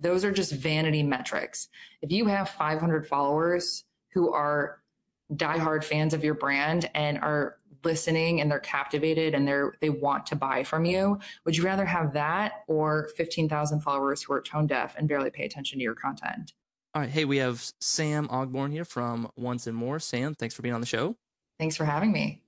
those are just vanity metrics. If you have 500 followers who are diehard fans of your brand and are listening and they're captivated and they're they want to buy from you, would you rather have that or 15,000 followers who are tone deaf and barely pay attention to your content? All right, hey, we have Sam Ogborn here from Once and More. Sam, thanks for being on the show. Thanks for having me.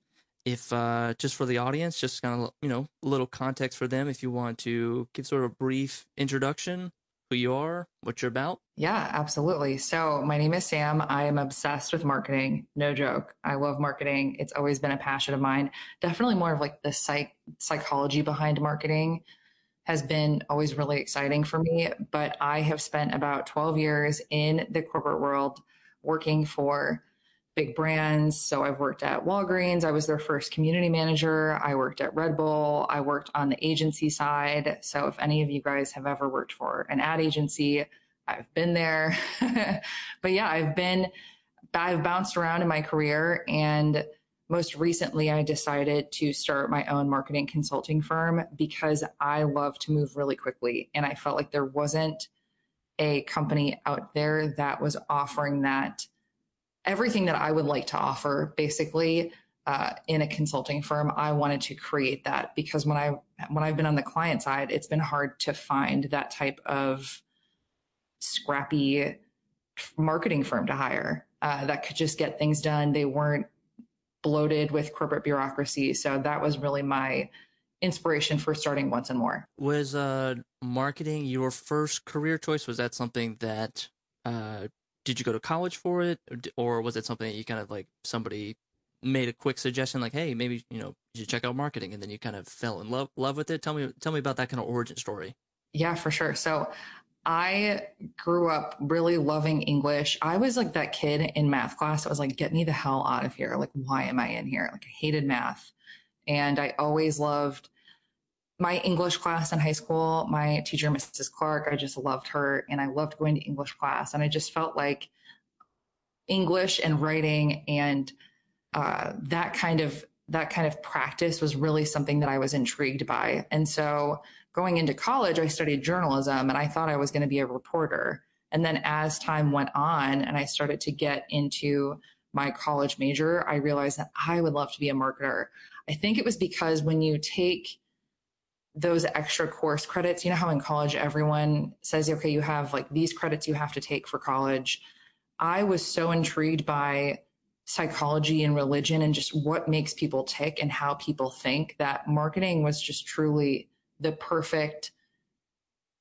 If uh, just for the audience, just kind of you know a little context for them, if you want to give sort of a brief introduction who you are, what you're about? Yeah, absolutely. So, my name is Sam. I am obsessed with marketing. No joke. I love marketing. It's always been a passion of mine. Definitely more of like the psych psychology behind marketing has been always really exciting for me, but I have spent about 12 years in the corporate world working for big brands. So I've worked at Walgreens. I was their first community manager. I worked at Red Bull. I worked on the agency side. So if any of you guys have ever worked for an ad agency, I've been there. but yeah, I've been, I've bounced around in my career and most recently I decided to start my own marketing consulting firm because I love to move really quickly. And I felt like there wasn't a company out there that was offering that everything that I would like to offer, basically, uh, in a consulting firm. I wanted to create that because when I when I've been on the client side, it's been hard to find that type of scrappy marketing firm to hire uh, that could just get things done. They weren't bloated with corporate bureaucracy, so that was really my inspiration for starting once and more. Was uh, marketing your first career choice? Was that something that uh, did you go to college for it? Or was it something that you kind of like somebody made a quick suggestion like hey maybe you know you should check out marketing and then you kind of fell in love love with it? Tell me tell me about that kind of origin story. Yeah for sure. So i grew up really loving english. I was like that kid in math class that was like get me the hell out of here. Like why am i in here? Like i hated math. And i always loved my English class in high school, my teacher, Mrs. Clark, I just loved her and I loved going to English class. And I just felt like English and writing and uh, that kind of that kind of practice was really something that I was intrigued by. And so going into college, I studied journalism and I thought I was going to be a reporter. And then as time went on and I started to get into my college major, I realized that I would love to be a marketer. I think it was because when you take those extra course credits. You know how in college everyone says, okay, you have like these credits you have to take for college. I was so intrigued by psychology and religion and just what makes people tick and how people think that marketing was just truly the perfect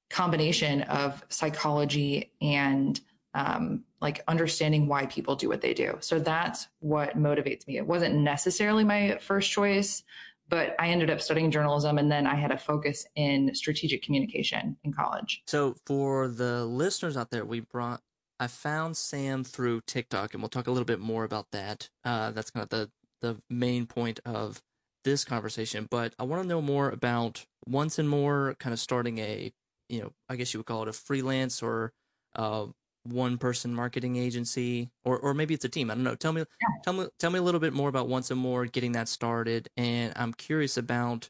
combination of psychology and um, like understanding why people do what they do. So that's what motivates me. It wasn't necessarily my first choice, but I ended up studying journalism and then I had a focus in strategic communication in college. So for the listeners out there, we brought I found Sam through TikTok and we'll talk a little bit more about that. Uh, that's kind of the the main point of this conversation, but I want to know more about once and more kind of starting a, you know, I guess you would call it a freelance or uh, one person marketing agency or or maybe it's a team. I don't know. Tell me yeah. tell me tell me a little bit more about once and more getting that started and I'm curious about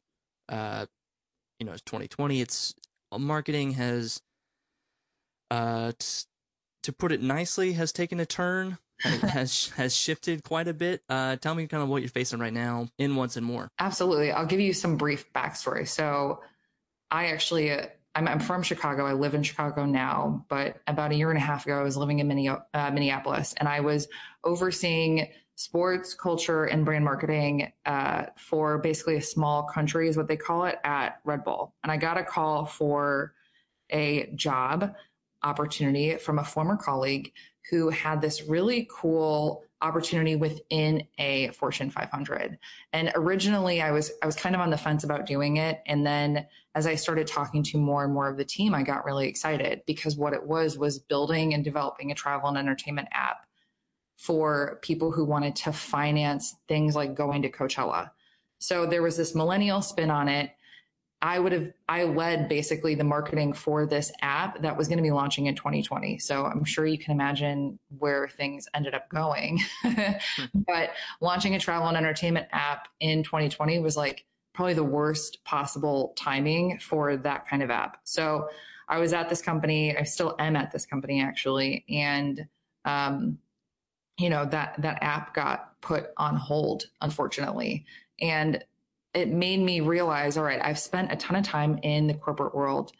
uh you know, it's 2020. It's uh, marketing has uh t- to put it nicely has taken a turn. has has shifted quite a bit. Uh, tell me kind of what you're facing right now in once and more. Absolutely, I'll give you some brief backstory. So, I actually uh, I'm, I'm, from Chicago. I live in Chicago now, but about a year and a half ago, I was living in uh, Minneapolis and I was overseeing sports, culture, and brand marketing uh, for basically a small country, is what they call it, at Red Bull. And I got a call for a job opportunity from a former colleague who had this really cool opportunity within a Fortune 500. And originally I was I was kind of on the fence about doing it and then as I started talking to more and more of the team I got really excited because what it was was building and developing a travel and entertainment app for people who wanted to finance things like going to Coachella. So there was this millennial spin on it I would have, I led basically the marketing for this app that was going to be launching in 2020. So I'm sure you can imagine where things ended up going. but launching a travel and entertainment app in 2020 was like probably the worst possible timing for that kind of app. So I was at this company. I still am at this company actually, and um, you know that that app got put on hold, unfortunately, and it made me realize, all right, I've spent a ton of time in the corporate world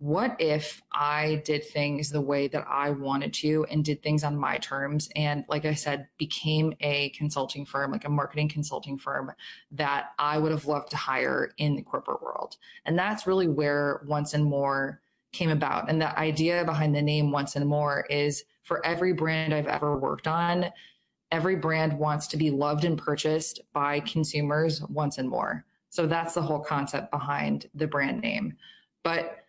what if I did things the way that I wanted to and did things on my terms? And like I said, became a consulting firm, like a marketing consulting firm that I would have loved to hire in the corporate world. And that's really where Once and More came about. And the idea behind the name Once and More is for every brand I've ever worked on, every brand wants to be loved and purchased by consumers once and more. So that's the whole concept behind the brand name. But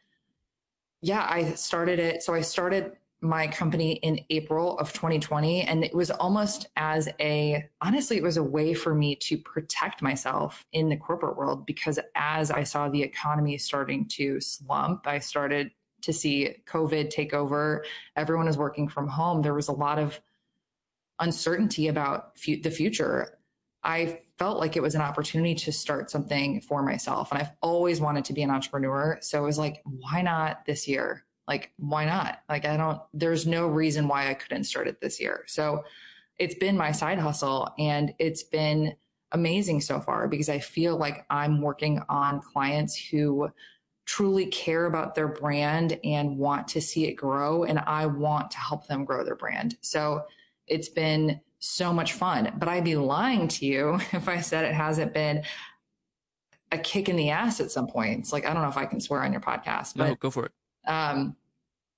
yeah, I started it. So I started my company in April of 2020. And it was almost as a, honestly, it was a way for me to protect myself in the corporate world because as I saw the economy starting to slump, I started to see COVID take over. Everyone is working from home. There was a lot of uncertainty about the future. I felt like it was an opportunity to start something for myself. And I've always wanted to be an entrepreneur. So it was like, why not this year? Like, why not? Like, I don't, there's no reason why I couldn't start it this year. So it's been my side hustle and it's been amazing so far because I feel like I'm working on clients who truly care about their brand and want to see it grow. And I want to help them grow their brand. So it's been so much fun. But I'd be lying to you if I said it hasn't been a kick in the ass at some points. Like, I don't know if I can swear on your podcast, but no, go for it. Um,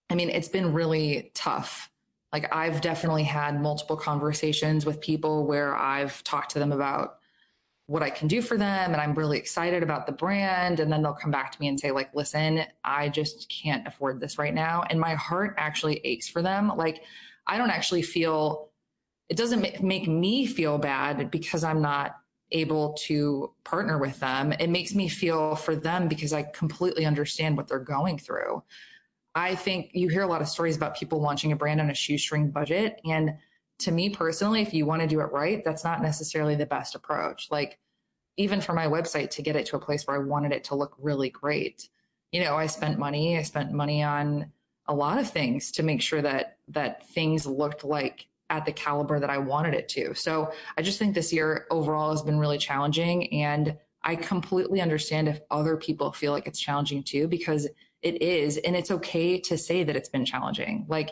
I mean, it's been really tough. Like, I've definitely had multiple conversations with people where I've talked to them about what I can do for them and I'm really excited about the brand and then they'll come back to me and say like listen I just can't afford this right now and my heart actually aches for them like I don't actually feel it doesn't make me feel bad because I'm not able to partner with them. It makes me feel for them because I completely understand what they're going through. I think you hear a lot of stories about people launching a brand on a shoestring budget. And to me personally, if you want to do it right, that's not necessarily the best approach. Like, even for my website to get it to a place where I wanted it to look really great, you know, I spent money, I spent money on a lot of things to make sure that that things looked like at the caliber that I wanted it to. So I just think this year overall has been really challenging. And I completely understand if other people feel like it's challenging too, because it is. And it's okay to say that it's been challenging. Like,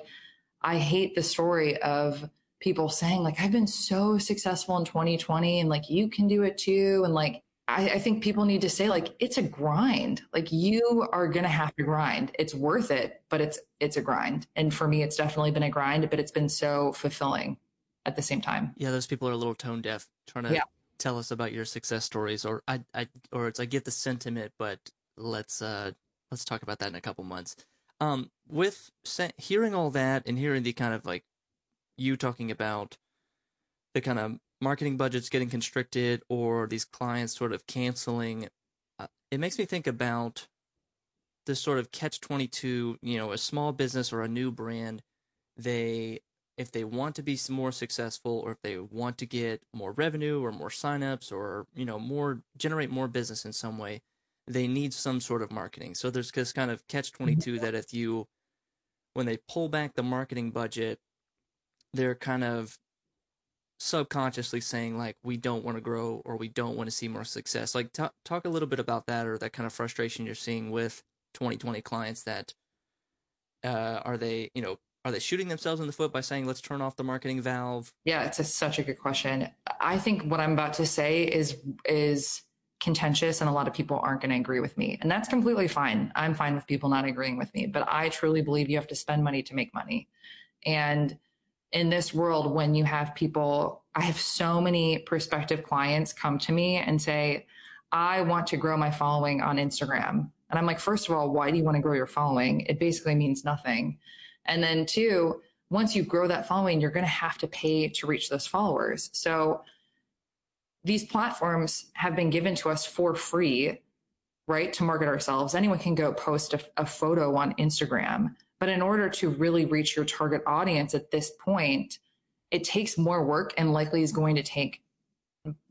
I hate the story of people saying, like, I've been so successful in 2020 and like you can do it too. And like, I, I think people need to say like it's a grind. Like you are gonna have to grind. It's worth it, but it's it's a grind. And for me, it's definitely been a grind, but it's been so fulfilling at the same time. Yeah, those people are a little tone deaf, trying to yeah. tell us about your success stories, or I, I, or it's I get the sentiment, but let's uh let's talk about that in a couple months. Um, with se- hearing all that and hearing the kind of like you talking about the kind of marketing budgets getting constricted or these clients sort of canceling, uh, it makes me think about this sort of catch 22, you know, a small business or a new brand, they if they want to be more successful or if they want to get more revenue or more signups or, you know, more generate more business in some way, they need some sort of marketing. So there's this kind of catch 22 that if you when they pull back the marketing budget, they're kind of subconsciously saying like we don't want to grow or we don't want to see more success. Like t- talk a little bit about that or that kind of frustration you're seeing with 2020 clients that uh, are they you know are they shooting themselves in the foot by saying let's turn off the marketing valve? Yeah it's a, such a good question. I think what i'm about to say is is contentious and a lot of people aren't going to agree with me and that's completely fine. I'm fine with people not agreeing with me but i truly believe you have to spend money to make money. And in this world when you have people, I have so many prospective clients come to me and say, I want to grow my following on Instagram. And I'm like, first of all, why do you want to grow your following? It basically means nothing. And then two, once you grow that following, you're going to have to pay to reach those followers. So these platforms have been given to us for free, right? To market ourselves. Anyone can go post a, a photo on Instagram. But in order to really reach your target audience at this point, it takes more work and likely is going to take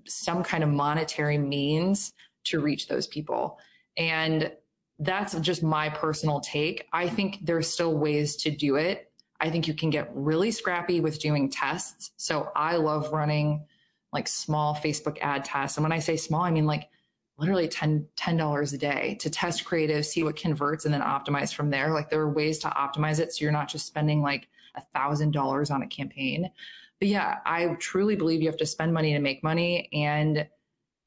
some kind of monetary means to reach those people. And that's just my personal take. I think there's still ways to do it. I think you can get really scrappy with doing tests. So I love running like small Facebook ad tests. And when I say small, I mean like literally 10 $10 a day to test creative, see what converts, and then optimize from there. Like there are ways to optimize it so you're not just spending like a thousand dollars on a campaign. But yeah, I truly believe you have to spend money to make money. And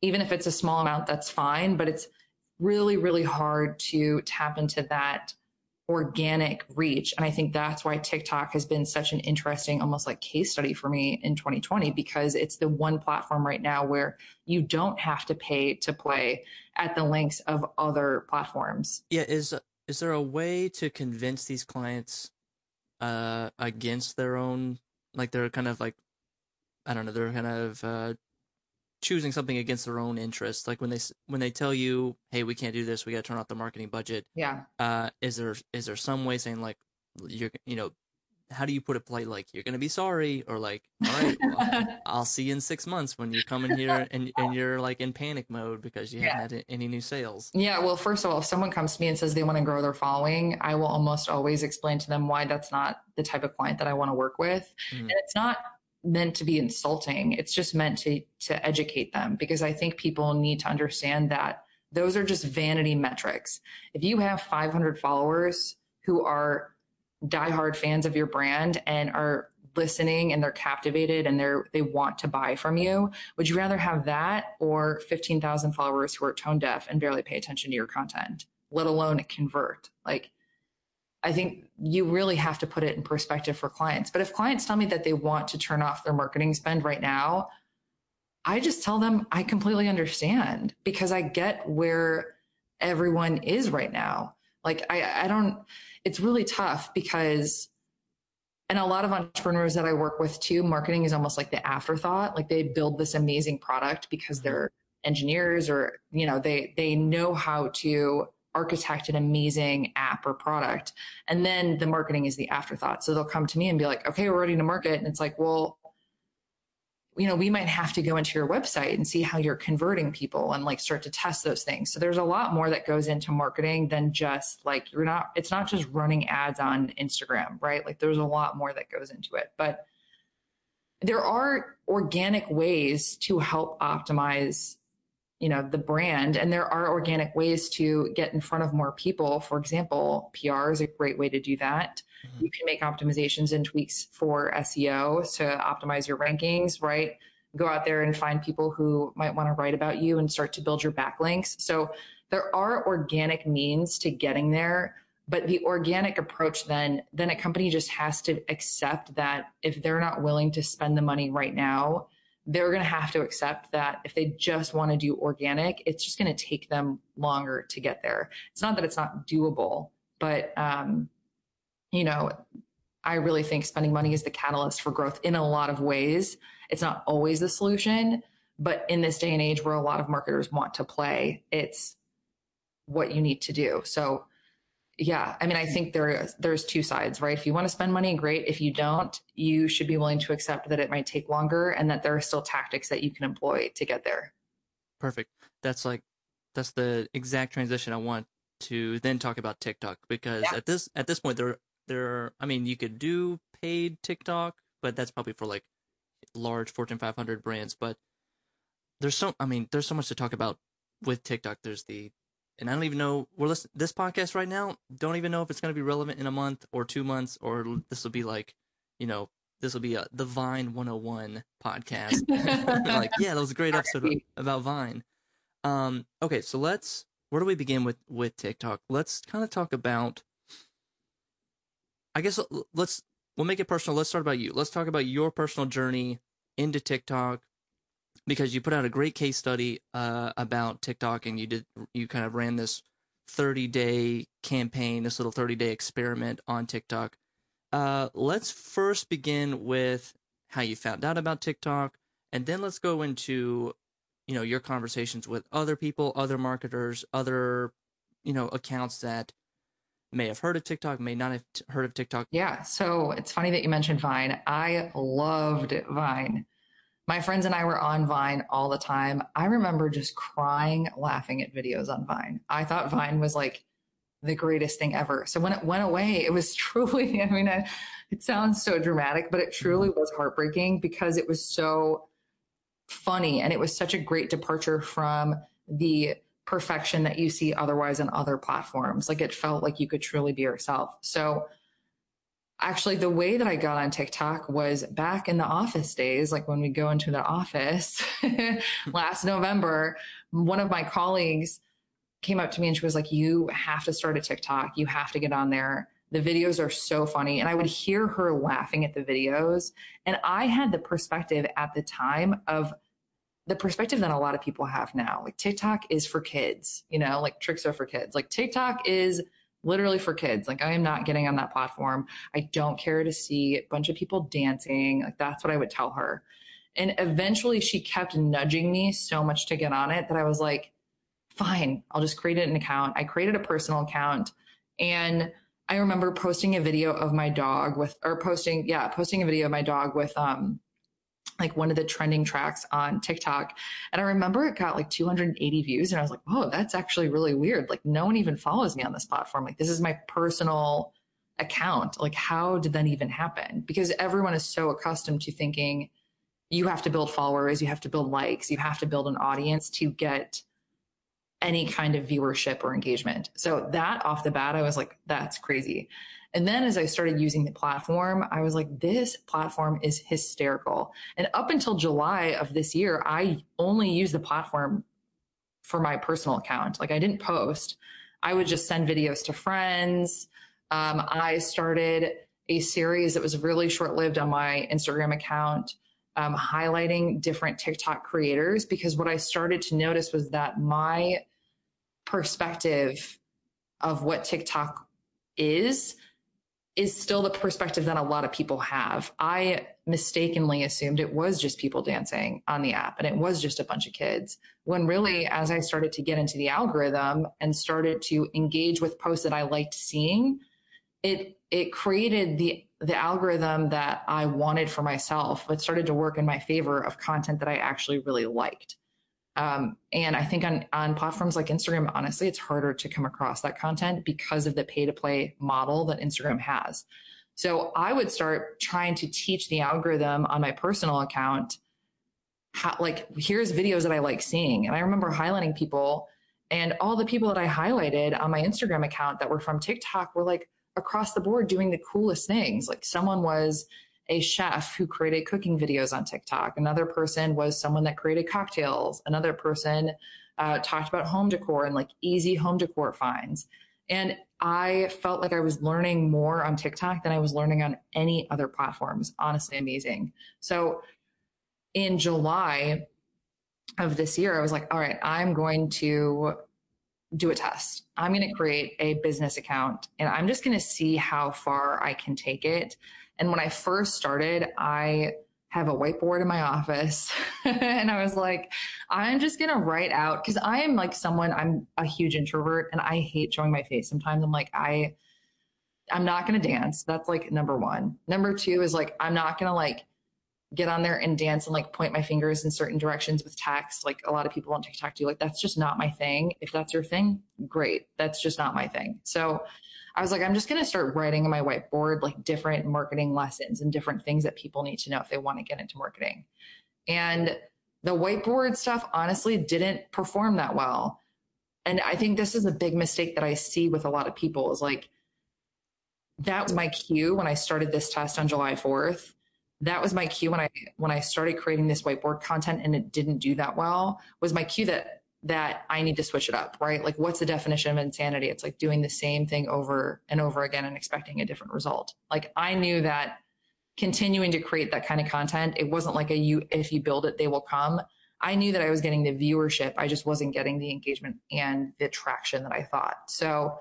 even if it's a small amount, that's fine. But it's really, really hard to tap into that organic reach. And I think that's why TikTok has been such an interesting, almost like case study for me in 2020, because it's the one platform right now where you don't have to pay to play at the links of other platforms. Yeah. Is, is there a way to convince these clients uh, against their own, like they're kind of like, I don't know, they're kind of uh, choosing something against their own interests like when they when they tell you hey we can't do this we got to turn off the marketing budget yeah. uh is there is there some way saying like you're you know how do you put it polite? Like you're gonna be sorry or like all right well, i'll see you in six months when you come in here and, and you're like in panic mode because you yeah. haven't had any new sales. Yeah well first of all if someone comes to me and says they want to grow their following i will almost always explain to them why that's not the type of client that i want to work with. Mm-hmm. and it's not meant to be insulting. It's just meant to to educate them because I think people need to understand that those are just vanity metrics. If you have 500 followers who are diehard fans of your brand and are listening and they're captivated and they're they want to buy from you, would you rather have that or 15,000 followers who are tone deaf and barely pay attention to your content, let alone convert? Like I think you really have to put it in perspective for clients. But if clients tell me that they want to turn off their marketing spend right now, I just tell them I completely understand because I get where everyone is right now. Like I, I don't, it's really tough because, and a lot of entrepreneurs that I work with too, marketing is almost like the afterthought. Like they build this amazing product because mm-hmm. they're engineers or, you know, they, they know how to architect an amazing app or product. And then the marketing is the afterthought. So they'll come to me and be like, okay, we're ready to market. And it's like, well, you know, we might have to go into your website and see how you're converting people and like start to test those things. So there's a lot more that goes into marketing than just like you're not, it's not just running ads on Instagram, right? Like there's a lot more that goes into it. But there are organic ways to help optimize you know the brand. And there are organic ways to get in front of more people. For example pr is a great way to do that. Mm-hmm. you can make optimizations and tweaks for seo to optimize your rankings right? Go out there and find people who might want to write about you and start to build your backlinks. So there are organic means to getting there but the organic approach then then a company just has to accept that if they're not willing to spend the money right now they're going to have to accept that if they just want to do organic, it's just going to take them longer to get there. It's not that it's not doable, but, um, you know, I really think spending money is the catalyst for growth in a lot of ways. It's not always the solution, but in this day and age where a lot of marketers want to play, it's what you need to do. So yeah, I mean, I think there there's two sides, right? If you want to spend money, great. If you don't, you should be willing to accept that it might take longer and that there are still tactics that you can employ to get there. Perfect. That's like that's the exact transition I want to then talk about TikTok because yeah. at this at this point there there I mean, you could do paid TikTok, but that's probably for like large Fortune 500 brands, but there's so I mean, there's so much to talk about with TikTok. There's the and I don't even know we're listening this podcast right now. Don't even know if it's going to be relevant in a month or two months, or this will be like, you know, this will be a the Vine 101 podcast. like, yeah, that was a great episode about Vine. Um, okay, so let's where do we begin with with TikTok? Let's kind of talk about. I guess let's we'll make it personal. Let's start about you. Let's talk about your personal journey into TikTok because you put out a great case study uh, about TikTok and you did you kind of ran this 30 day campaign, this little 30 day experiment on TikTok. Uh, let's first begin with how you found out about TikTok, and then let's go into you know your conversations with other people, other marketers, other you know accounts that may have heard of TikTok, may not have heard of TikTok. Yeah, so it's funny that you mentioned Vine. I loved Vine. My friends and I were on Vine all the time. I remember just crying laughing at videos on Vine. I thought Vine was like the greatest thing ever. So when it went away, it was truly, I mean, I, it sounds so dramatic, but it truly mm-hmm. was heartbreaking because it was so funny and it was such a great departure from the perfection that you see otherwise on other platforms. Like it felt like you could truly be yourself. So actually the way that I got on TikTok was back in the office days, like when we go into the office last November, one of my colleagues came up to me and she was like, you have to start a TikTok. You have to get on there. The videos are so funny. And I would hear her laughing at the videos. And I had the perspective at the time of the perspective that a lot of people have now. Like TikTok is for kids, you know, like tricks are for kids. Like TikTok is literally for kids. Like I am not getting on that platform. I don't care to see a bunch of people dancing. Like that's what I would tell her. And eventually she kept nudging me so much to get on it that I was like, fine, I'll just create an account. I created a personal account and I remember posting a video of my dog with, or posting, yeah, posting a video of my dog with, um, like one of the trending tracks on TikTok. And I remember it got like 280 views and I was like, whoa, that's actually really weird. Like no one even follows me on this platform. Like this is my personal account. Like how did that even happen? Because everyone is so accustomed to thinking you have to build followers, you have to build likes, you have to build an audience to get any kind of viewership or engagement. So that off the bat, I was like, that's crazy. And then as I started using the platform, I was like, this platform is hysterical. And up until July of this year, I only used the platform for my personal account. Like I didn't post. I would just send videos to friends. Um, I started a series that was really short lived on my Instagram account, um, highlighting different TikTok creators because what I started to notice was that my perspective of what TikTok is is still the perspective that a lot of people have. I mistakenly assumed it was just people dancing on the app and it was just a bunch of kids. When really, as I started to get into the algorithm and started to engage with posts that I liked seeing, it it created the the algorithm that I wanted for myself, but started to work in my favor of content that I actually really liked. Um, and I think on, on platforms like Instagram, honestly, it's harder to come across that content because of the pay to play model that Instagram has. So I would start trying to teach the algorithm on my personal account how, like, here's videos that I like seeing. And I remember highlighting people and all the people that I highlighted on my Instagram account that were from TikTok were like across the board doing the coolest things. Like someone was a chef who created cooking videos on TikTok. Another person was someone that created cocktails. Another person uh, talked about home decor and like easy home decor finds. And I felt like I was learning more on TikTok than I was learning on any other platforms. Honestly, amazing. So in July of this year, I was like, all right, I'm going to do a test. I'm going to create a business account and I'm just going to see how far I can take it. And when I first started, I have a whiteboard in my office and I was like, I'm just going to write out because I am like someone, I'm a huge introvert and I hate showing my face. Sometimes I'm like, I, I'm not going to dance. That's like number one. Number two is like, I'm not going to like get on there and dance and like point my fingers in certain directions with text. Like a lot of people on TikTok do. Like, that's just not my thing. If that's your thing, great. That's just not my thing. So I was like, I'm just going to start writing on my whiteboard like different marketing lessons and different things that people need to know if they want to get into marketing. And the whiteboard stuff honestly didn't perform that well. And I think this is a big mistake that I see with a lot of people is like, that was my cue when I started this test on July 4th. That was my cue when I when I started creating this whiteboard content and it didn't do that well was my cue that that I need to switch it up, right? Like, what's the definition of insanity? It's like doing the same thing over and over again and expecting a different result. Like, I knew that continuing to create that kind of content, it wasn't like a you, if you build it, they will come. I knew that I was getting the viewership. I just wasn't getting the engagement and the traction that I thought. So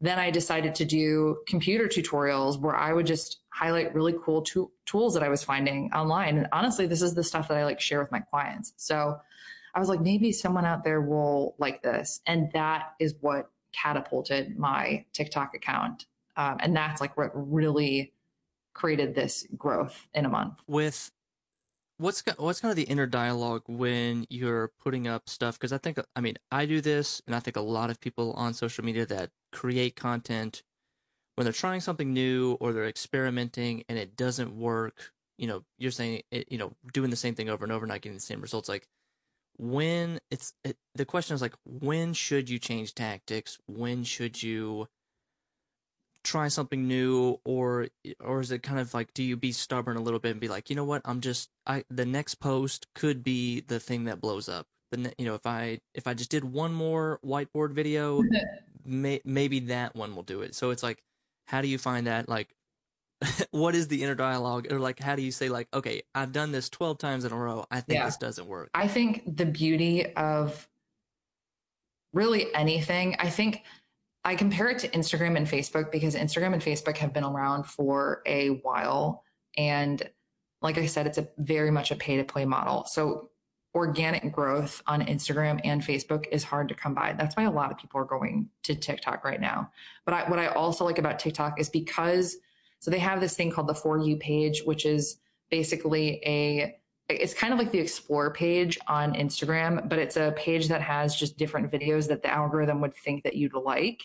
then I decided to do computer tutorials where I would just highlight really cool to- tools that I was finding online. And honestly, this is the stuff that I like share with my clients. So I was like, maybe someone out there will like this. And that is what catapulted my TikTok account. Um, and that's like what really created this growth in a month. With what's what's kind of the inner dialogue when you're putting up stuff? Because I think I mean I do this, and I think a lot of people on social media that create content when they're trying something new or they're experimenting and it doesn't work. You know, you're saying it, you know doing the same thing over and over, not getting the same results. Like when it's it, the question is like when should you change tactics? When should you try something new? Or or is it kind of like do you be stubborn a little bit and be like you know what? I'm just i the next post could be the thing that blows up. The you know if i if i just did one more whiteboard video may, maybe that one will do it. So it's like how do you find that like what is the inner dialogue or like how do you say like okay i've done this 12 times in a row i think yeah. this doesn't work i think the beauty of really anything i think I compare it to Instagram and Facebook because Instagram and Facebook have been around for a while. And like I said, it's a very much a pay to play model. So organic growth on Instagram and Facebook is hard to come by. That's why a lot of people are going to TikTok right now. But I, what I also like about TikTok is because, so they have this thing called the For You page, which is basically a it's kind of like the explore page on Instagram, but it's a page that has just different videos that the algorithm would think that you'd like.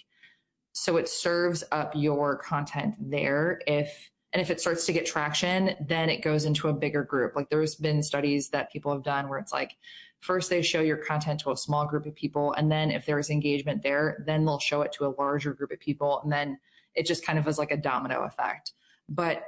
So it serves up your content there. If, and if it starts to get traction, then it goes into a bigger group. Like there's been studies that people have done where it's like, first they show your content to a small group of people. And then if there's engagement there, then they'll show it to a larger group of people. And then it just kind of is like a domino effect. But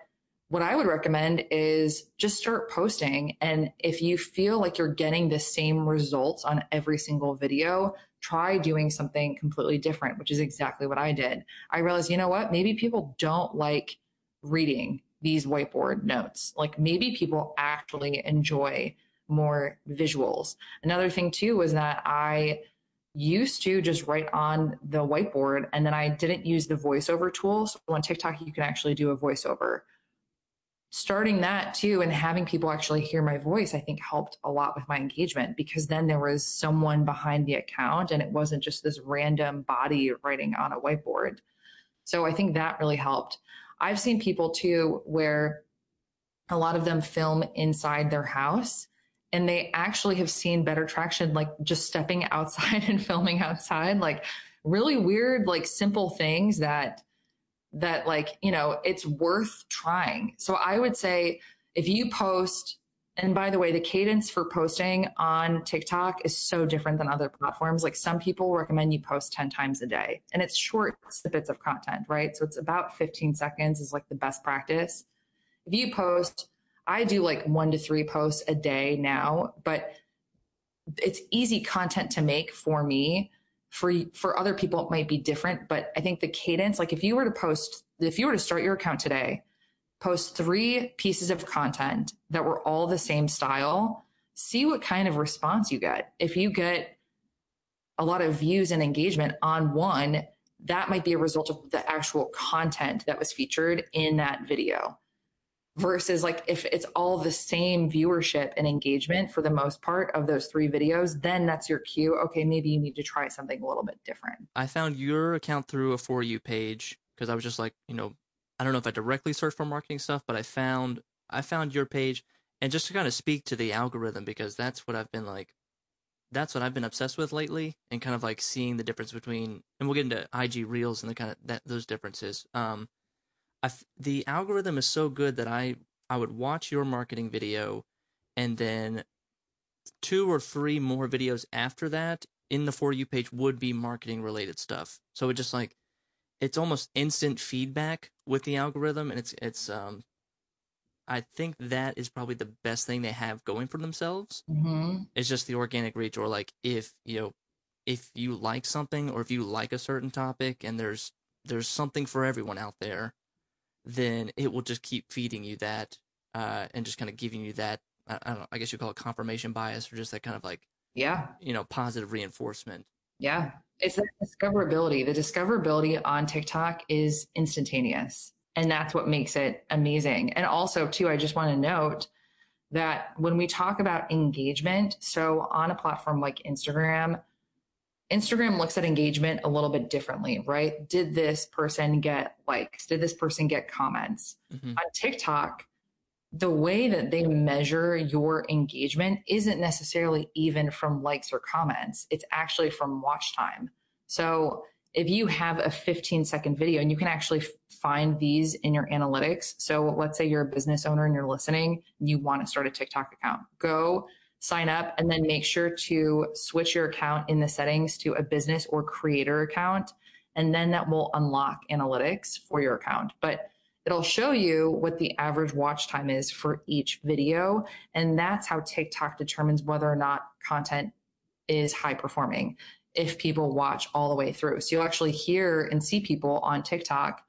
what I would recommend is just start posting. And if you feel like you're getting the same results on every single video, try doing something completely different, which is exactly what I did. I realized, you know what? Maybe people don't like reading these whiteboard notes. Like maybe people actually enjoy more visuals. Another thing too was that I used to just write on the whiteboard and then I didn't use the voiceover tool. So on TikTok, you can actually do a voiceover starting that too and having people actually hear my voice, I think helped a lot with my engagement because then there was someone behind the account and it wasn't just this random body writing on a whiteboard. So I think that really helped. I've seen people too where a lot of them film inside their house and they actually have seen better traction, like just stepping outside and filming outside, like really weird, like simple things that that like, you know, it's worth trying. So I would say if you post, and by the way, the cadence for posting on TikTok is so different than other platforms. Like some people recommend you post 10 times a day and it's short snippets of content, right? So it's about 15 seconds is like the best practice. If you post, I do like one to three posts a day now, but it's easy content to make for me. For for other people it might be different but i think the cadence like if you were to post if you were to start your account today post three pieces of content that were all the same style see what kind of response you get. If you get a lot of views and engagement on one that might be a result of the actual content that was featured in that video versus like if it's all the same viewership and engagement for the most part of those three videos then that's your cue. Okay maybe you need to try something a little bit different. I found your account through a for you page because i was just like you know i don't know if i directly searched for marketing stuff but i found i found your page. And just to kind of speak to the algorithm because that's what i've been like that's what i've been obsessed with lately and kind of like seeing the difference between and we'll get into ig reels and the kind of that those differences. Um the algorithm is so good that I I would watch your marketing video, and then two or three more videos after that in the for you page would be marketing related stuff. So it just like it's almost instant feedback with the algorithm, and it's it's um I think that is probably the best thing they have going for themselves. Mm-hmm. It's just the organic reach, or like if you know if you like something or if you like a certain topic, and there's there's something for everyone out there then it will just keep feeding you that uh, and just kind of giving you that. I, I don't know. I guess you call it confirmation bias or just that kind of like yeah, you know, positive reinforcement. Yeah, it's the discoverability. The discoverability on TikTok is instantaneous, and that's what makes it amazing. And also, too, I just want to note that when we talk about engagement, so on a platform like Instagram, Instagram looks at engagement a little bit differently, right? Did this person get likes? Did this person get comments? Mm-hmm. On TikTok, the way that they measure your engagement isn't necessarily even from likes or comments. It's actually from watch time. So if you have a 15 second video and you can actually find these in your analytics. So let's say you're a business owner and you're listening, and you want to start a TikTok account. Go sign up and then make sure to switch your account in the settings to a business or creator account. And then that will unlock analytics for your account. But it'll show you what the average watch time is for each video. And that's how TikTok determines whether or not content is high performing if people watch all the way through. So you'll actually hear and see people on TikTok.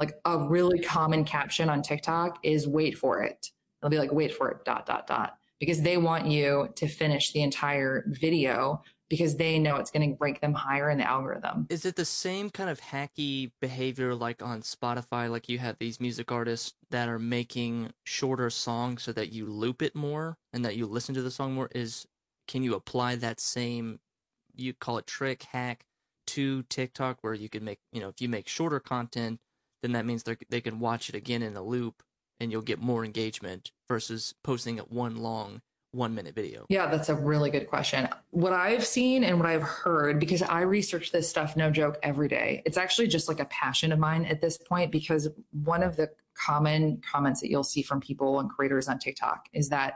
Like a really common caption on TikTok is wait for it. It'll be like, wait for it, dot, dot, dot, because they want you to finish the entire video because they know it's going to rank them higher in the algorithm. Is it the same kind of hacky behavior like on Spotify? Like you have these music artists that are making shorter songs so that you loop it more and that you listen to the song more? Is can you apply that same you call it trick hack to TikTok where you can make you know if you make shorter content, then that means they they can watch it again in a loop and you'll get more engagement versus posting it one long one minute video? Yeah, that's a really good question. What I've seen and what I've heard, because I research this stuff, no joke, every day, it's actually just like a passion of mine at this point. Because one of the common comments that you'll see from people and creators on TikTok is that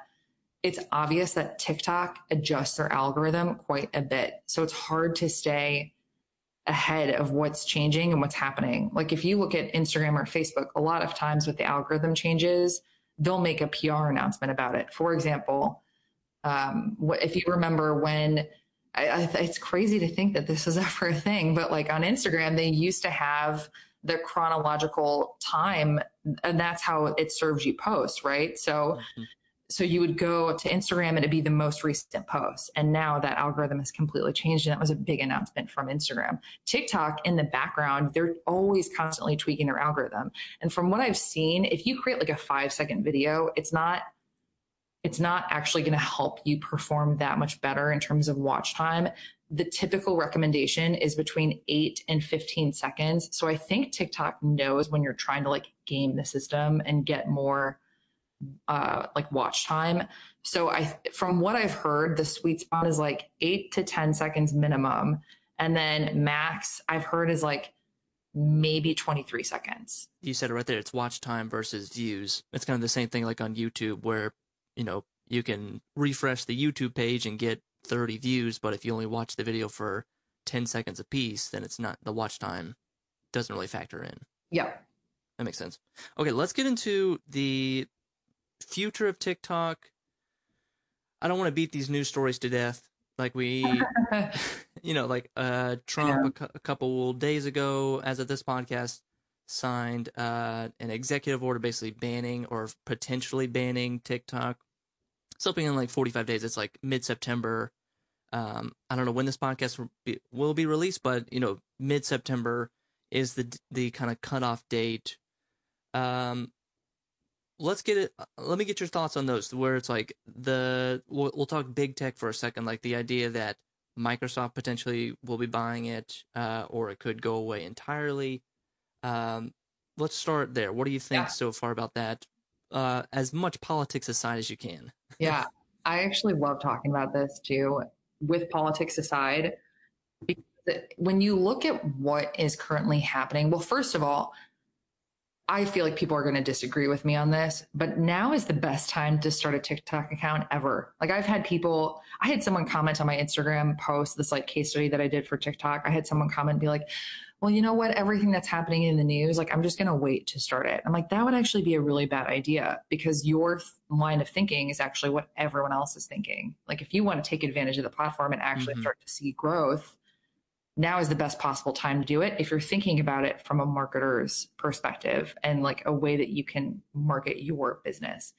it's obvious that TikTok adjusts their algorithm quite a bit. So it's hard to stay ahead of what's changing and what's happening. Like if you look at Instagram or Facebook, a lot of times with the algorithm changes, they'll make a PR announcement about it. For example, um, if you remember when I, I, it's crazy to think that this is ever a thing, but like on Instagram, they used to have the chronological time, and that's how it serves you posts, right? So, mm-hmm. So you would go to Instagram and it'd be the most recent post, and now that algorithm has completely changed, and that was a big announcement from Instagram. TikTok, in the background, they're always constantly tweaking their algorithm, and from what I've seen, if you create like a five second video, it's not it's not actually going to help you perform that much better in terms of watch time. The typical recommendation is between eight and 15 seconds. So I think TikTok knows when you're trying to like game the system and get more uh, like watch time. So I, from what I've heard, the sweet spot is like eight to 10 seconds minimum. And then max I've heard is like maybe 23 seconds. You said it right there. It's watch time versus views. It's kind of the same thing like on YouTube where you know, you can refresh the YouTube page and get 30 views, but if you only watch the video for 10 seconds a piece, then it's not the watch time doesn't really factor in. Yeah. That makes sense. Okay, let's get into the future of TikTok. I don't want to beat these news stories to death. Like we, you know, like uh, Trump yeah. a, cu- a couple days ago, as of this podcast, signed uh, an executive order basically banning or potentially banning TikTok something in like 45 days. It's like mid September. Um, I don't know when this podcast will be, will be released, but you know, mid September is the the kind of cutoff date. Um, let's get it. Let me get your thoughts on those. Where it's like the we'll, we'll talk big tech for a second, like the idea that Microsoft potentially will be buying it, uh, or it could go away entirely. Um, let's start there. What do you think yeah. so far about that? Uh, as much politics aside as you can. yeah, I actually love talking about this too. With politics aside, because when you look at what is currently happening, well, first of all, I feel like people are going to disagree with me on this, but now is the best time to start a TikTok account ever. Like I've had people, I had someone comment on my Instagram post, this like case study that I did for TikTok. I had someone comment and be like, well, you know what? Everything that's happening in the news, like, I'm just going to wait to start it. I'm like, that would actually be a really bad idea because your th- line of thinking is actually what everyone else is thinking. Like, if you want to take advantage of the platform and actually mm-hmm. start to see growth, now is the best possible time to do it if you're thinking about it from a marketer's perspective and like a way that you can market your business.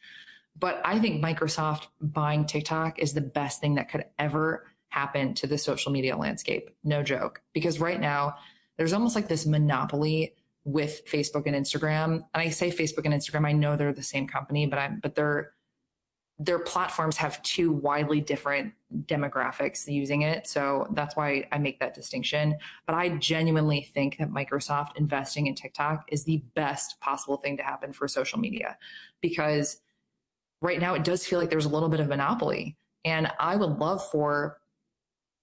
But I think Microsoft buying TikTok is the best thing that could ever happen to the social media landscape. No joke. Because right now, there's almost like this monopoly with Facebook and Instagram. And I say Facebook and Instagram, I know they're the same company, but I'm, but they're, their platforms have two widely different demographics using it. So that's why I make that distinction. But I genuinely think that Microsoft investing in TikTok is the best possible thing to happen for social media because right now it does feel like there's a little bit of monopoly. And I would love for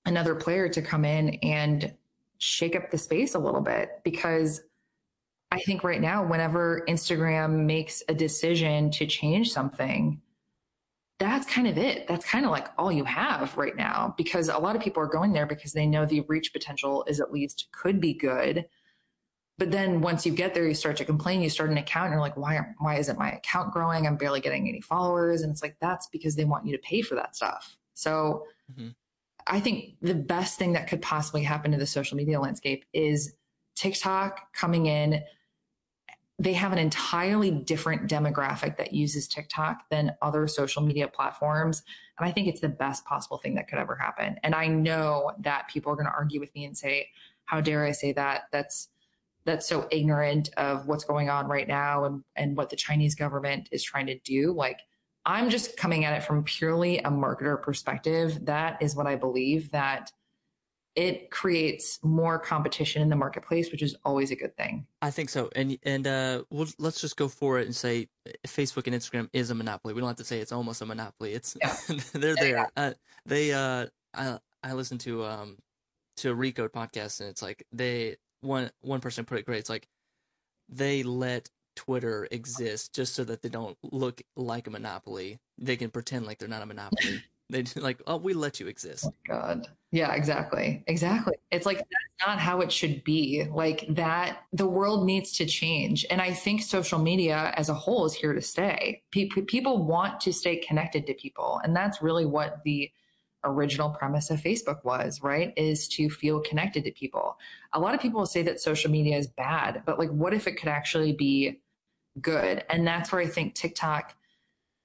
another player to come in and shake up the space a little bit because I think right now, whenever Instagram makes a decision to change something, that's kind of it. That's kind of like all you have right now because a lot of people are going there because they know the reach potential is at least could be good. But then once you get there, you start to complain. You start an account, and you're like, "Why? Why isn't my account growing? I'm barely getting any followers." And it's like that's because they want you to pay for that stuff. So, mm-hmm. I think the best thing that could possibly happen to the social media landscape is TikTok coming in, they have an entirely different demographic that uses TikTok than other social media platforms. And I think it's the best possible thing that could ever happen. And I know that people are going to argue with me and say, how dare I say that? That's that's so ignorant of what's going on right now and, and what the Chinese government is trying to do. Like I'm just coming at it from purely a marketer perspective. That is what I believe that it creates more competition in the marketplace, which is always a good thing. I think so. And and uh, we'll, let's just go for it and say Facebook and Instagram is a monopoly. We don't have to say it's almost a monopoly. It's yeah. they're there. Yeah. Uh, they uh, I I listen to um to a Recode podcast and it's like they one one person put it great. It's like they let Twitter exist just so that they don't look like a monopoly. They can pretend like they're not a monopoly. They like, oh, we let you exist. Oh God. Yeah, exactly. Exactly. It's like that's not how it should be. Like that, the world needs to change. And I think social media as a whole is here to stay. Pe- people want to stay connected to people. And that's really what the original premise of Facebook was, right? Is to feel connected to people. A lot of people say that social media is bad, but like, what if it could actually be good? And that's where I think TikTok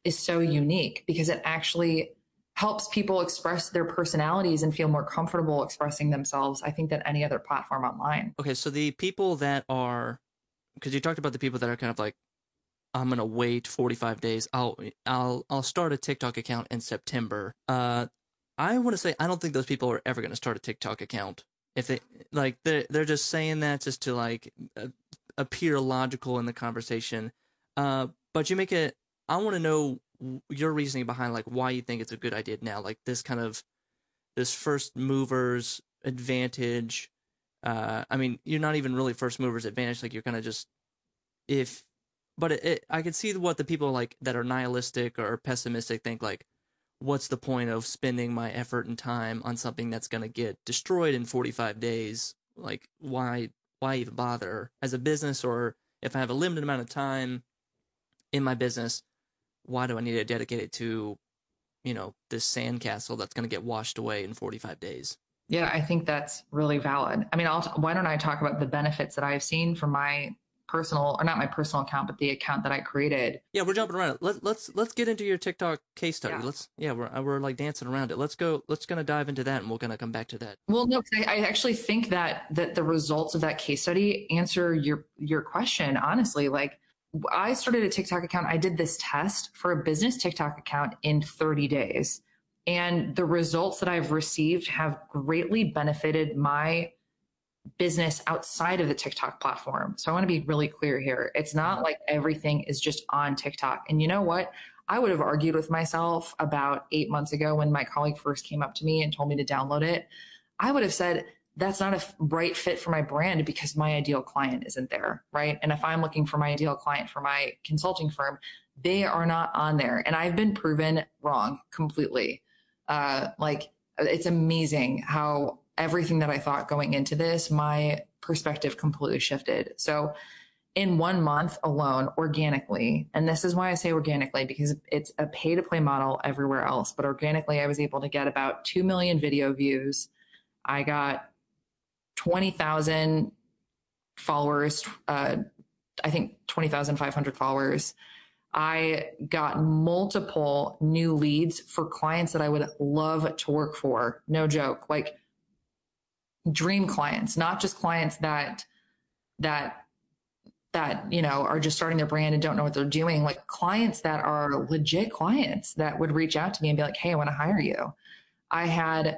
is so unique because it actually helps people express their personalities and feel more comfortable expressing themselves, I think, than any other platform online. Okay, so the people that are, because you talked about the people that are kind of like, I'm gonna wait 45 days. I'll I'll I'll start a TikTok account in September. Uh, I want to say I don't think those people are ever gonna start a TikTok account. If they like, they're they're just saying that just to like uh, appear logical in the conversation. Uh, but you make it. I want to know your reasoning behind like why you think it's a good idea now, like this kind of this first movers advantage. Uh, I mean, you're not even really first movers advantage. Like you're kind of just if, but it, it, I can see what the people like that are nihilistic or pessimistic think like, what's the point of spending my effort and time on something that's going to get destroyed in 45 days? Like, why, why even bother as a business or if I have a limited amount of time in my business, why do I need to dedicate it to, you know, this sandcastle that's going to get washed away in 45 days? Yeah, I think that's really valid. I mean, I'll, why don't I talk about the benefits that I've seen from my personal or not my personal account, but the account that I created. Yeah, we're jumping around. Let, let's let's get into your TikTok case study. Yeah. Let's yeah, we're we're like dancing around it. Let's go. Let's gonna dive into that, and we're gonna come back to that. Well, no, I, I actually think that that the results of that case study answer your your question honestly. Like I started a TikTok account. I did this test for a business TikTok account in 30 days. And the results that I've received have greatly benefited my business outside of the TikTok platform. So I want to be really clear here. It's not like everything is just on TikTok. And you know what? I would have argued with myself about eight months ago when my colleague first came up to me and told me to download it. I would have said, that's not a right fit for my brand because my ideal client isn't there, right? And if I'm looking for my ideal client for my consulting firm, they are not on there. And I've been proven wrong completely. Uh, like it's amazing how everything that I thought going into this, my perspective completely shifted. So in one month alone, organically, and this is why I say organically because it's a pay to play model everywhere else, but organically, I was able to get about 2 million video views. I got 20,000 followers, uh, I think 20,500 followers. I got multiple new leads for clients that I would love to work for. No joke. Like dream clients, not just clients that, that, that, you know, are just starting their brand and don't know what they're doing. Like clients that are legit clients that would reach out to me and be like, Hey, I want to hire you. I had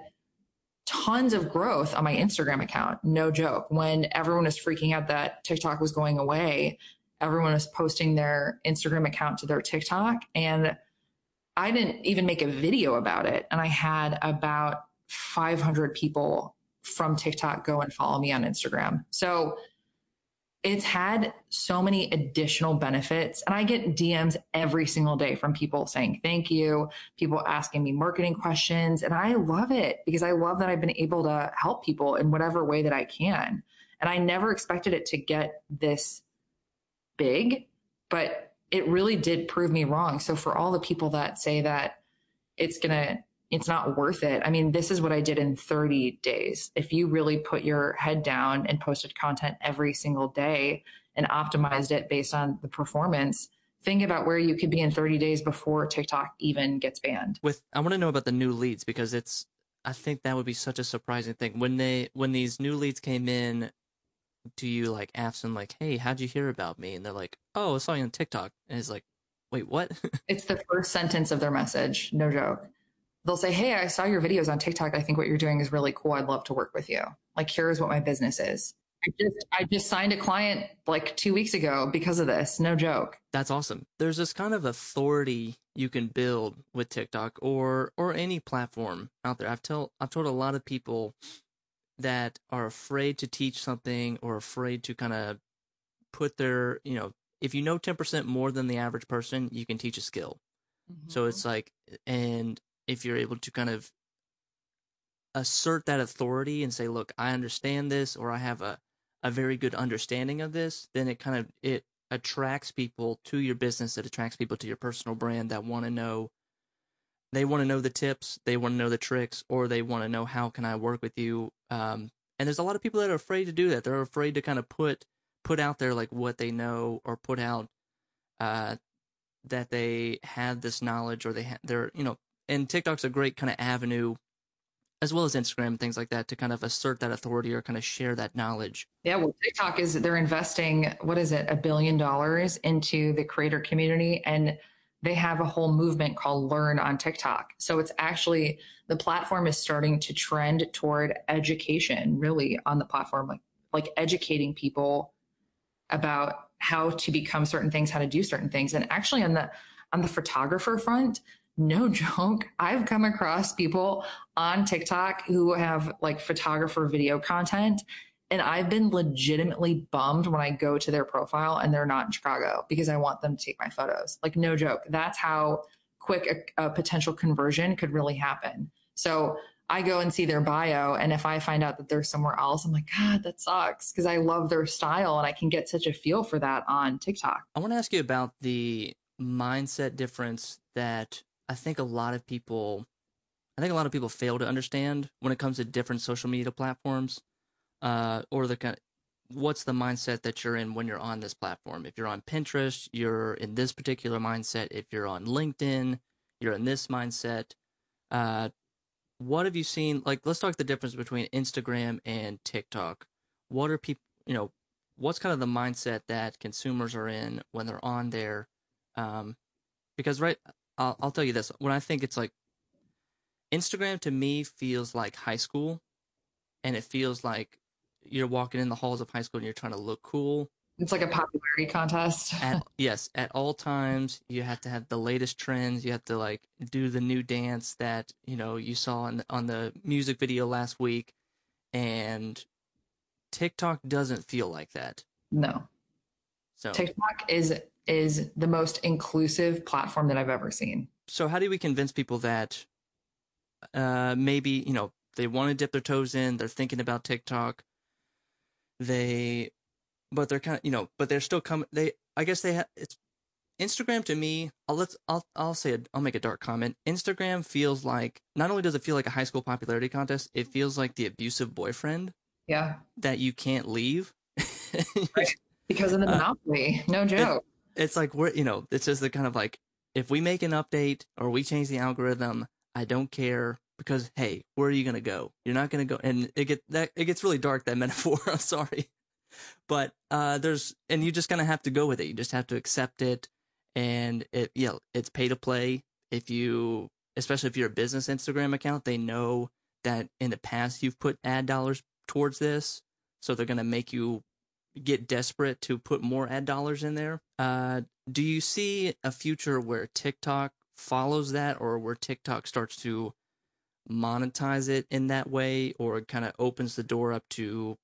tons of growth on my Instagram account. No joke. When everyone was freaking out that TikTok was going away, everyone was posting their Instagram account to their TikTok. And I didn't even make a video about it. And I had about 500 people from TikTok go and follow me on Instagram. So it's had so many additional benefits. And I get DMs every single day from people saying thank you, people asking me marketing questions. And I love it because I love that I've been able to help people in whatever way that I can. And I never expected it to get this big, but it really did prove me wrong. So for all the people that say that it's going to it's not worth it. I mean, this is what I did in 30 days. If you really put your head down and posted content every single day and optimized it based on the performance, think about where you could be in 30 days before TikTok even gets banned. With I want to know about the new leads because it's I think that would be such a surprising thing when they when these new leads came in do you like ask them like, "Hey, how'd you hear about me?" And they're like, "Oh, I saw you on TikTok." And it's like, "Wait, what?" it's the first sentence of their message. No joke. They'll say, "Hey, I saw your videos on TikTok. I think what you're doing is really cool. I'd love to work with you. Like, here's what my business is." I just I just signed a client like 2 weeks ago because of this. No joke. That's awesome. There's this kind of authority you can build with TikTok or or any platform out there. I've told I've told a lot of people that are afraid to teach something or afraid to kind of put their, you know, if you know 10% more than the average person, you can teach a skill. Mm-hmm. So it's like, and if you're able to kind of assert that authority and say, look, I understand this, or I have a, a very good understanding of this, then it kind of, it attracts people to your business. It attracts people to your personal brand that want to know they want to know the tips, they want to know the tricks, or they want to know how can I work with you. Um, and there's a lot of people that are afraid to do that. They're afraid to kind of put put out there like what they know, or put out uh, that they have this knowledge, or they ha- they're you know. And TikTok's a great kind of avenue, as well as Instagram things like that, to kind of assert that authority or kind of share that knowledge. Yeah, well, TikTok is they're investing what is it, a billion dollars into the creator community and they have a whole movement called Learn on TikTok. So it's actually the platform is starting to trend toward education, really, on the platform, like like educating people about how to become certain things, how to do certain things. And actually on the on the photographer front, no joke, I've come across people on TikTok who have like photographer video content and I've been legitimately bummed when I go to their profile and they're not in Chicago because I want them to take my photos. Like, no joke. That's how quick a, a, potential conversion could really happen. So I go and see their bio. And if I find out that they're somewhere else, I'm like, God, that sucks because I love their style and I can get such a feel for that on TikTok. I want to ask you about the mindset difference that I think a lot of people. I think a lot of people fail to understand when it comes to different social media platforms uh, or the kind what's the mindset that you're in when you're on this platform. If you're on Pinterest, you're in this particular mindset. If you're on LinkedIn, you're in this mindset. Uh, what have you seen? Like, let's talk the difference between Instagram and TikTok. What are people, you know, what's kind of the mindset that consumers are in when they're on there? Um, because right, I'll, I'll tell you this: when I think it's like Instagram to me feels like high school, and it feels like you're walking in the halls of high school and you're trying to look cool. It's like a popularity contest. at, yes, at all times you have to have the latest trends. You have to like do the new dance that you know you saw on the, on the music video last week, and TikTok doesn't feel like that. No. So TikTok is is the most inclusive platform that I've ever seen. So how do we convince people that uh, maybe you know they want to dip their toes in, they're thinking about TikTok, they but they're kind of you know but they're still coming they i guess they have it's instagram to me i'll let's i'll i'll say it i'll make a dark comment. Instagram feels like not only does it feel like a high school popularity contest it feels like the abusive boyfriend yeah. that you can't leave. Right. because of the uh, monopoly. Uh, no joke it's like we're you know it's just the kind of like if we make an update or we change the algorithm i don't care because hey, where are you gonna go? You're not gonna go, and it get that it gets really dark that metaphor. I'm sorry, but uh, there's and you just kind of have to go with it. You just have to accept it, and it yeah, it's pay to play. If you, especially if you're a business Instagram account, they know that in the past you've put ad dollars towards this, so they're gonna make you get desperate to put more ad dollars in there. Uh, do you see a future where TikTok follows that or where TikTok starts to monetize it in that way or kind of opens the door up to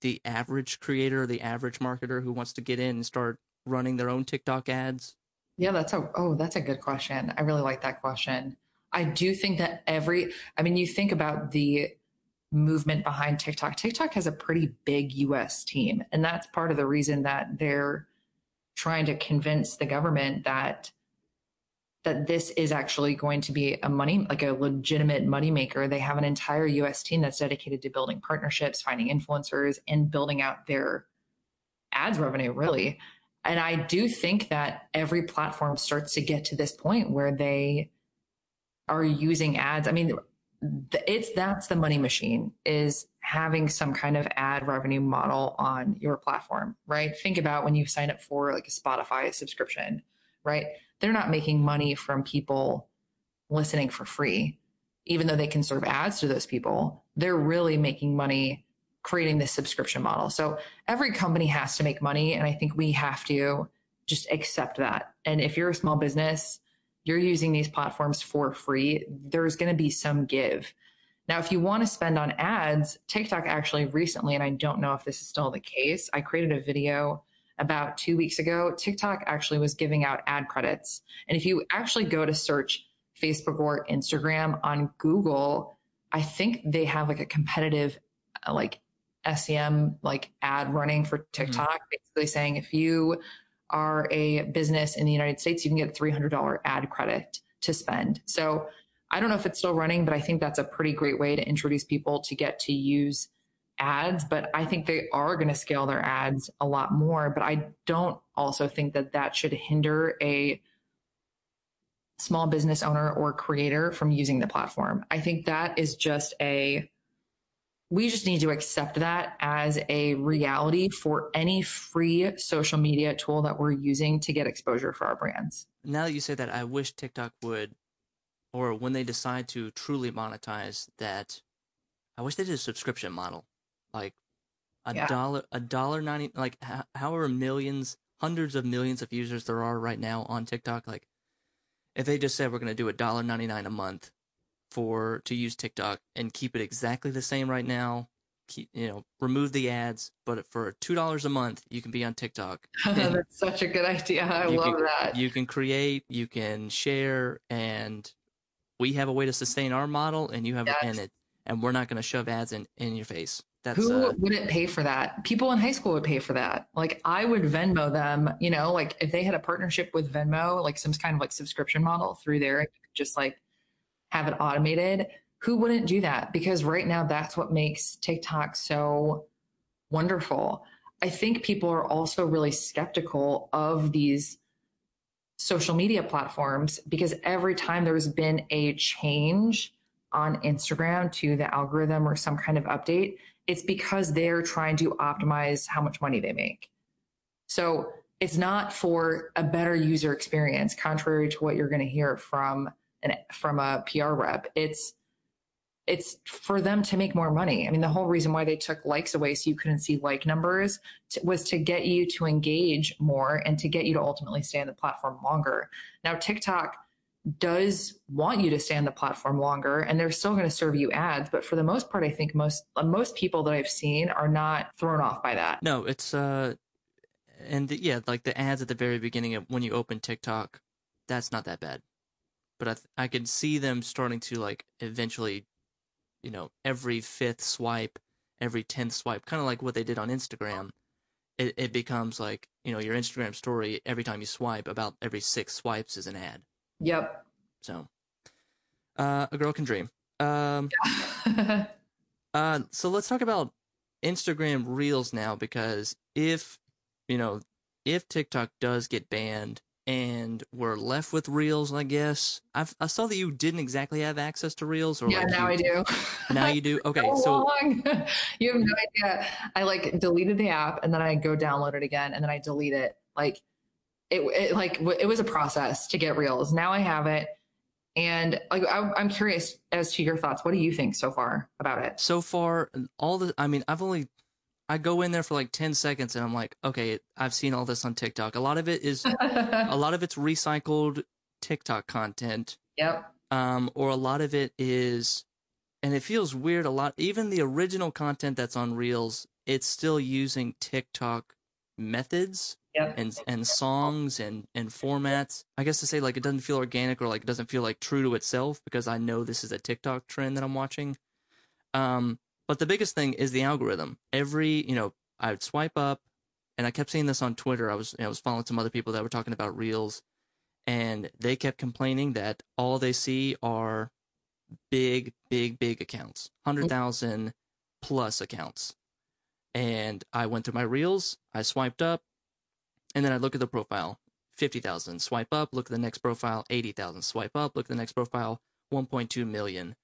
the average creator, the average marketer who wants to get in and start running their own TikTok ads? Yeah, that's a oh, that's a good question. I really like that question. I do think that every I mean, you think about the movement behind TikTok. TikTok has a pretty big US team, and that's part of the reason that they're trying to convince the government that that this is actually going to be a money like a legitimate moneymaker. They have an entire US team that's dedicated to building partnerships, finding influencers, and building out their ads revenue, really. And I do think that every platform starts to get to this point where they are using ads. I mean, it's that's the money machine is having some kind of ad revenue model on your platform, right? Think about when you sign up for like a Spotify subscription, right? They're not making money from people listening for free, even though they can serve ads to those people. They're really making money creating this subscription model. So every company has to make money. And I think we have to just accept that. And if you're a small business, you're using these platforms for free, there's going to be some give. Now, if you want to spend on ads, TikTok actually recently, and I don't know if this is still the case, I created a video about two weeks ago. TikTok actually was giving out ad credits. And if you actually go to search Facebook or Instagram on Google, I think they have like a competitive, uh, like SEM, like ad running for mm-hmm. TikTok, mm-hmm. basically saying if you are a business in the United States, you can get a $300 ad credit to spend. So I don't know if it's still running, but I think that's a pretty great way to introduce people to get to use ads. But I think they are going to scale their ads a lot more. But I don't also think that that should hinder a small business owner or creator from using the platform. I think that is just a we just need to accept that as a reality for any free social media tool that we're using to get exposure for our brands. Now that you say that, I wish TikTok would, or when they decide to truly monetize that, I wish they did a subscription model, like a yeah. dollar, a dollar ninety, like however millions, hundreds of millions of users there are right now on TikTok. Like, if they just said we're going to do a dollar ninety nine a month for to use TikTok and keep it exactly the same right now. Keep, you know, remove the ads, but for two dollars a month, you can be on TikTok. That's such a good idea. I love can, that. You can create, you can share, and we have a way to sustain our model, and you have yes. and it, and we're not going to shove ads in in your face. That's, Who uh, wouldn't pay for that? People in high school would pay for that. Like I would Venmo them, you know, like if they had a partnership with Venmo, like some kind of like subscription model through there, just like have it automated, who wouldn't do that? Because right now, that's what makes TikTok so wonderful. I think people are also really skeptical of these social media platforms because every time there's been a change on Instagram to the algorithm or some kind of update, it's because they're trying to optimize how much money they make. So it's not for a better user experience, contrary to what you're going to hear from and from a PR rep. It's it's for them to make more money. I mean, the whole reason why they took likes away so you couldn't see like numbers to, was to get you to engage more and to get you to ultimately stay on the platform longer. Now, TikTok does want you to stay on the platform longer and they're still going to serve you ads but for the most part i think most most people that i've seen are not thrown off by that no it's uh and the, yeah like the ads at the very beginning of when you open tiktok that's not that bad but I, th- I could see them starting to like eventually, you know, every fifth swipe, every tenth swipe, kind of like what they did on Instagram. It, it becomes like you know your Instagram story every time you swipe, about every six swipes is an ad. Yep. So, uh, a girl can dream. Um, uh, so let's talk about Instagram Reels now because if you know if TikTok does get banned and we're left with reels i guess. I've, i saw that you didn't exactly have access to reels or yeah like now you, i do. Now you do? Okay so, so you have no idea. I like deleted the app and then i go download it again and then i delete it. Like it, it like it was a process to get reels. Now i have it and like I, i'm curious as to your thoughts. What do you think so far about it? So far all the i mean i've only I go in there for like 10 seconds and I'm like, okay, I've seen all this on TikTok. A lot of it is, a lot of it's recycled TikTok content. Yep. Um, or a lot of it is, and it feels weird a lot. Even the original content that's on Reels, it's still using TikTok methods Yep. and and songs and and formats. I guess to say like it doesn't feel organic or like it doesn't feel like true to itself because I know this is a TikTok trend that I'm watching. Um, but the biggest thing is the algorithm. Every you know, I would swipe up, and I kept seeing this on Twitter. I was you know, I was following some other people that were talking about reels, and they kept complaining that all they see are big, big, big accounts, hundred thousand plus accounts. And I went through my reels. I swiped up, and then I look at the profile, fifty thousand. Swipe up, look at the next profile, eighty thousand. Swipe up, look at the next profile, one point two million.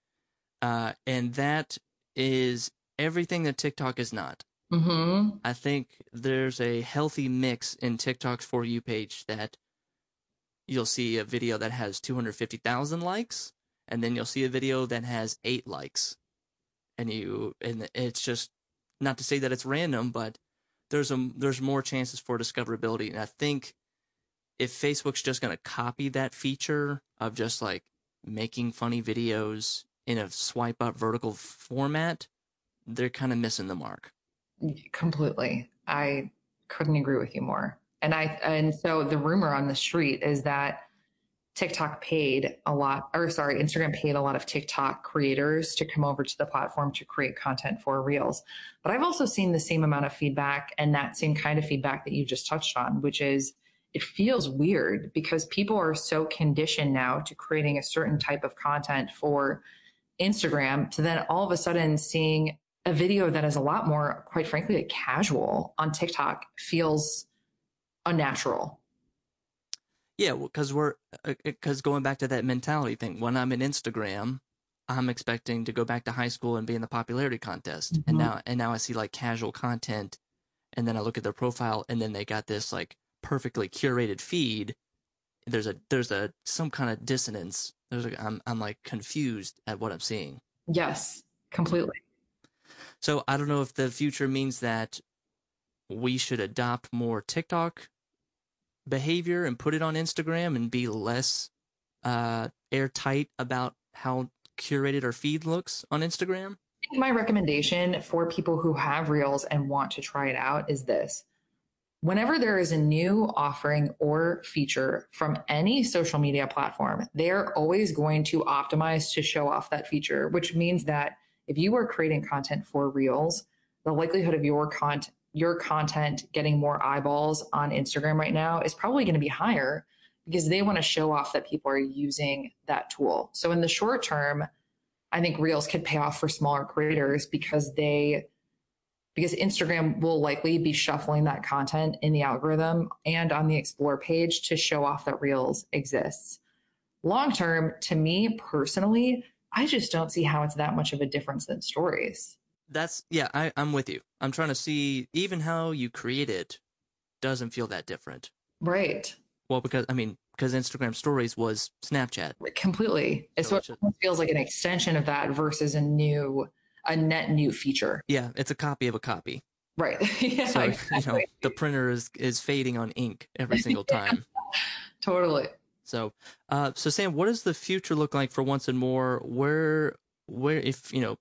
Uh, and that is everything that TikTok is not. Mm-hmm. I think there's a healthy mix in TikTok's For You page that you'll see a video that has 250,000 likes, and then you'll see a video that has eight likes. And you, and it's just not to say that it's random, but there's a, there's more chances for discoverability. And I think if Facebook's just going to copy that feature of just like making funny videos in a swipe up vertical format, they're kind of missing the mark. Completely. I couldn't agree with you more. And I and so the rumor on the street is that TikTok paid a lot, or sorry, Instagram paid a lot of TikTok creators to come over to the platform to create content for Reels. But I've also seen the same amount of feedback and that same kind of feedback that you just touched on, which is it feels weird because people are so conditioned now to creating a certain type of content for Instagram to then all of a sudden seeing a video that is a lot more, quite frankly, like casual on TikTok feels unnatural. Yeah, because we're because going back to that mentality thing. When I'm in Instagram, I'm expecting to go back to high school and be in the popularity contest, Mhm. and now and now I see like casual content, and then I look at their profile, and then they got this like perfectly curated feed. There's a there's a some kind of dissonance. There's a, I'm I'm like confused at what I'm seeing. Yes, completely. So I don't know if the future means that we should adopt more TikTok behavior and put it on Instagram and be less uh, airtight about how curated our feed looks on Instagram. My recommendation for people who have Reels and want to try it out is this. Whenever there is a new offering or feature from any social media platform, they're always going to optimize to show off that feature, which means that if you are creating content for Reels, the likelihood of your content your content getting more eyeballs on Instagram right now is probably going to be higher because they want to show off that people are using that tool. So in the short term, I think Reels could pay off for smaller creators because they because Instagram will likely be shuffling that content in the algorithm and on the explore page to show off that Reels exists. Long term, to me personally, I just don't see how it's that much of a difference than stories. That's yeah, I, I'm with you. I'm trying to see even how you create it doesn't feel that different. Right. Well, because I mean, because Instagram Stories was Snapchat. Completely. It's So what just- feels like an extension of that versus a new, a net new feature. Yeah, it's a copy of a copy. Right. yeah, So you know, the printer is is fading on ink every single time. Totally. So, uh, so Sam, what does the future look like for Once and More? Where, where, if you know,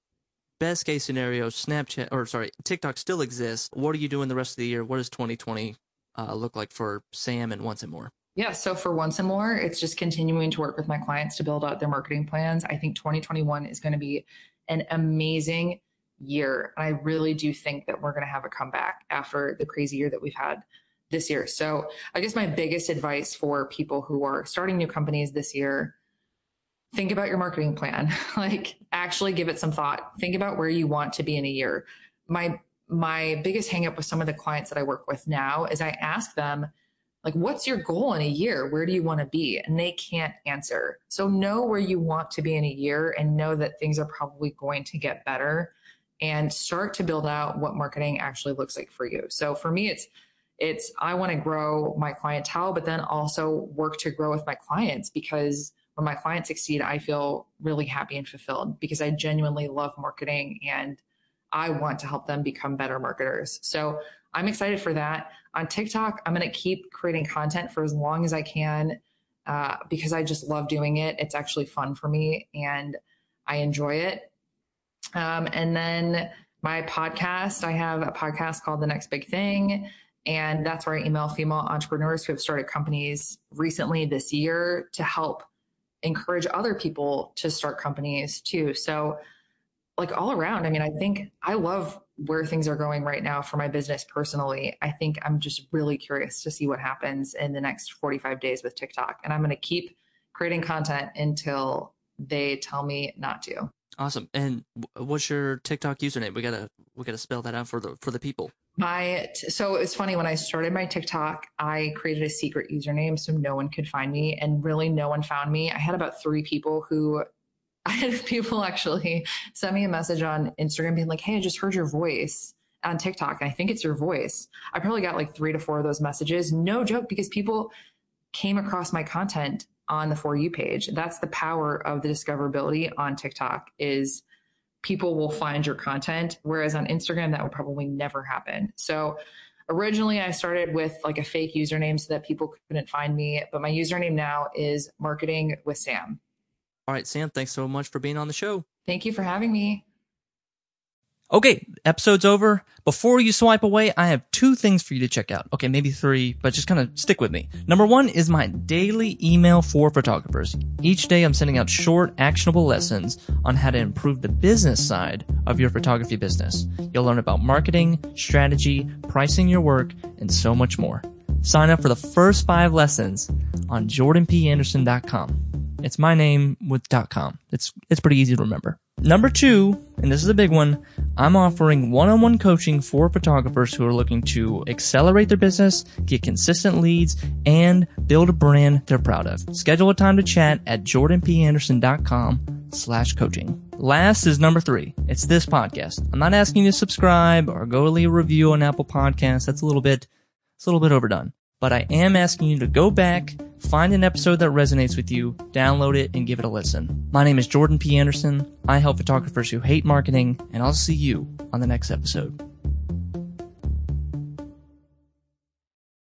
best case scenario, Snapchat or sorry, TikTok still exists. What are you doing the rest of the year? What does 2020 uh, look like for Sam and Once and More? Yeah. So for once and more, it's just continuing to work with my clients to build out their marketing plans. I think 2021 is going to be an amazing year. And I really do think that we're going to have a comeback after the crazy year that we've had this year. So I guess my biggest advice for people who are starting new companies this year, think about your marketing plan. like actually give it some thought. Think about where you want to be in a year. My my biggest hangup with some of the clients that I work with now is I ask them, like, what's your goal in a year? Where do you want to be? And they can't answer. So know where you want to be in a year and know that things are probably going to get better and start to build out what marketing actually looks like for you. So for me, it's it's I want to grow my clientele, but then also work to grow with my clients because when my clients succeed, I feel really happy and fulfilled because I genuinely love marketing and I want to help them become better marketers. So I'm excited for that. On TikTok, I'm going to keep creating content for as long as I can. uh, because I just love doing it. It's actually fun for me and I enjoy it. Um, and then my podcast, I have a podcast called The Next Big Thing. And that's where I email female entrepreneurs who have started companies recently this year to help encourage other people to start companies too. So, like all around, I mean, I think I love where things are going right now for my business personally. I think I'm just really curious to see what happens in the next 45 days with TikTok. And I'm going to keep creating content until they tell me not to. Awesome. And what's your TikTok username? We gotta we gotta spell that out for the for the people. My so it's funny when I started my TikTok, I created a secret username so no one could find me, and really no one found me. I had about three people who I had people actually send me a message on Instagram being like, "Hey, I just heard your voice." on TikTok. I think it's your voice. I probably got like three to four of those messages. No joke, because people came across my content on the For You page. That's the power of the discoverability on TikTok is people will find your content. Whereas on Instagram, that would probably never happen. So originally I started with like a fake username so that people couldn't find me. But my username now is marketing with Sam. All right, Sam, thanks so much for being on the show. Thank you for having me. Okay, episode's over. Before you swipe away, I have two things for you to check out. Okay, maybe three, but just kind of stick with me. Number one is my daily email for photographers. Each day I'm sending out short, actionable lessons on how to improve the business side of your photography business. You'll learn about marketing, strategy, pricing your work, and so much more. Sign up for the first five lessons on jordanpanderson.com. It's my name with .com. It's, it's pretty easy to remember. Number two, and this is a big one, I'm offering one-on-one coaching for photographers who are looking to accelerate their business, get consistent leads, and build a brand they're proud of. Schedule a time to chat at jordanpanderson.com slash coaching. Last is number three. It's this podcast. I'm not asking you to subscribe or go leave a review on Apple Podcasts. That's a little bit, it's a little bit overdone. But I am asking you to go back, find an episode that resonates with you, download it, and give it a listen. My name is Jordan P. Anderson. I help photographers who hate marketing, and I'll see you on the next episode.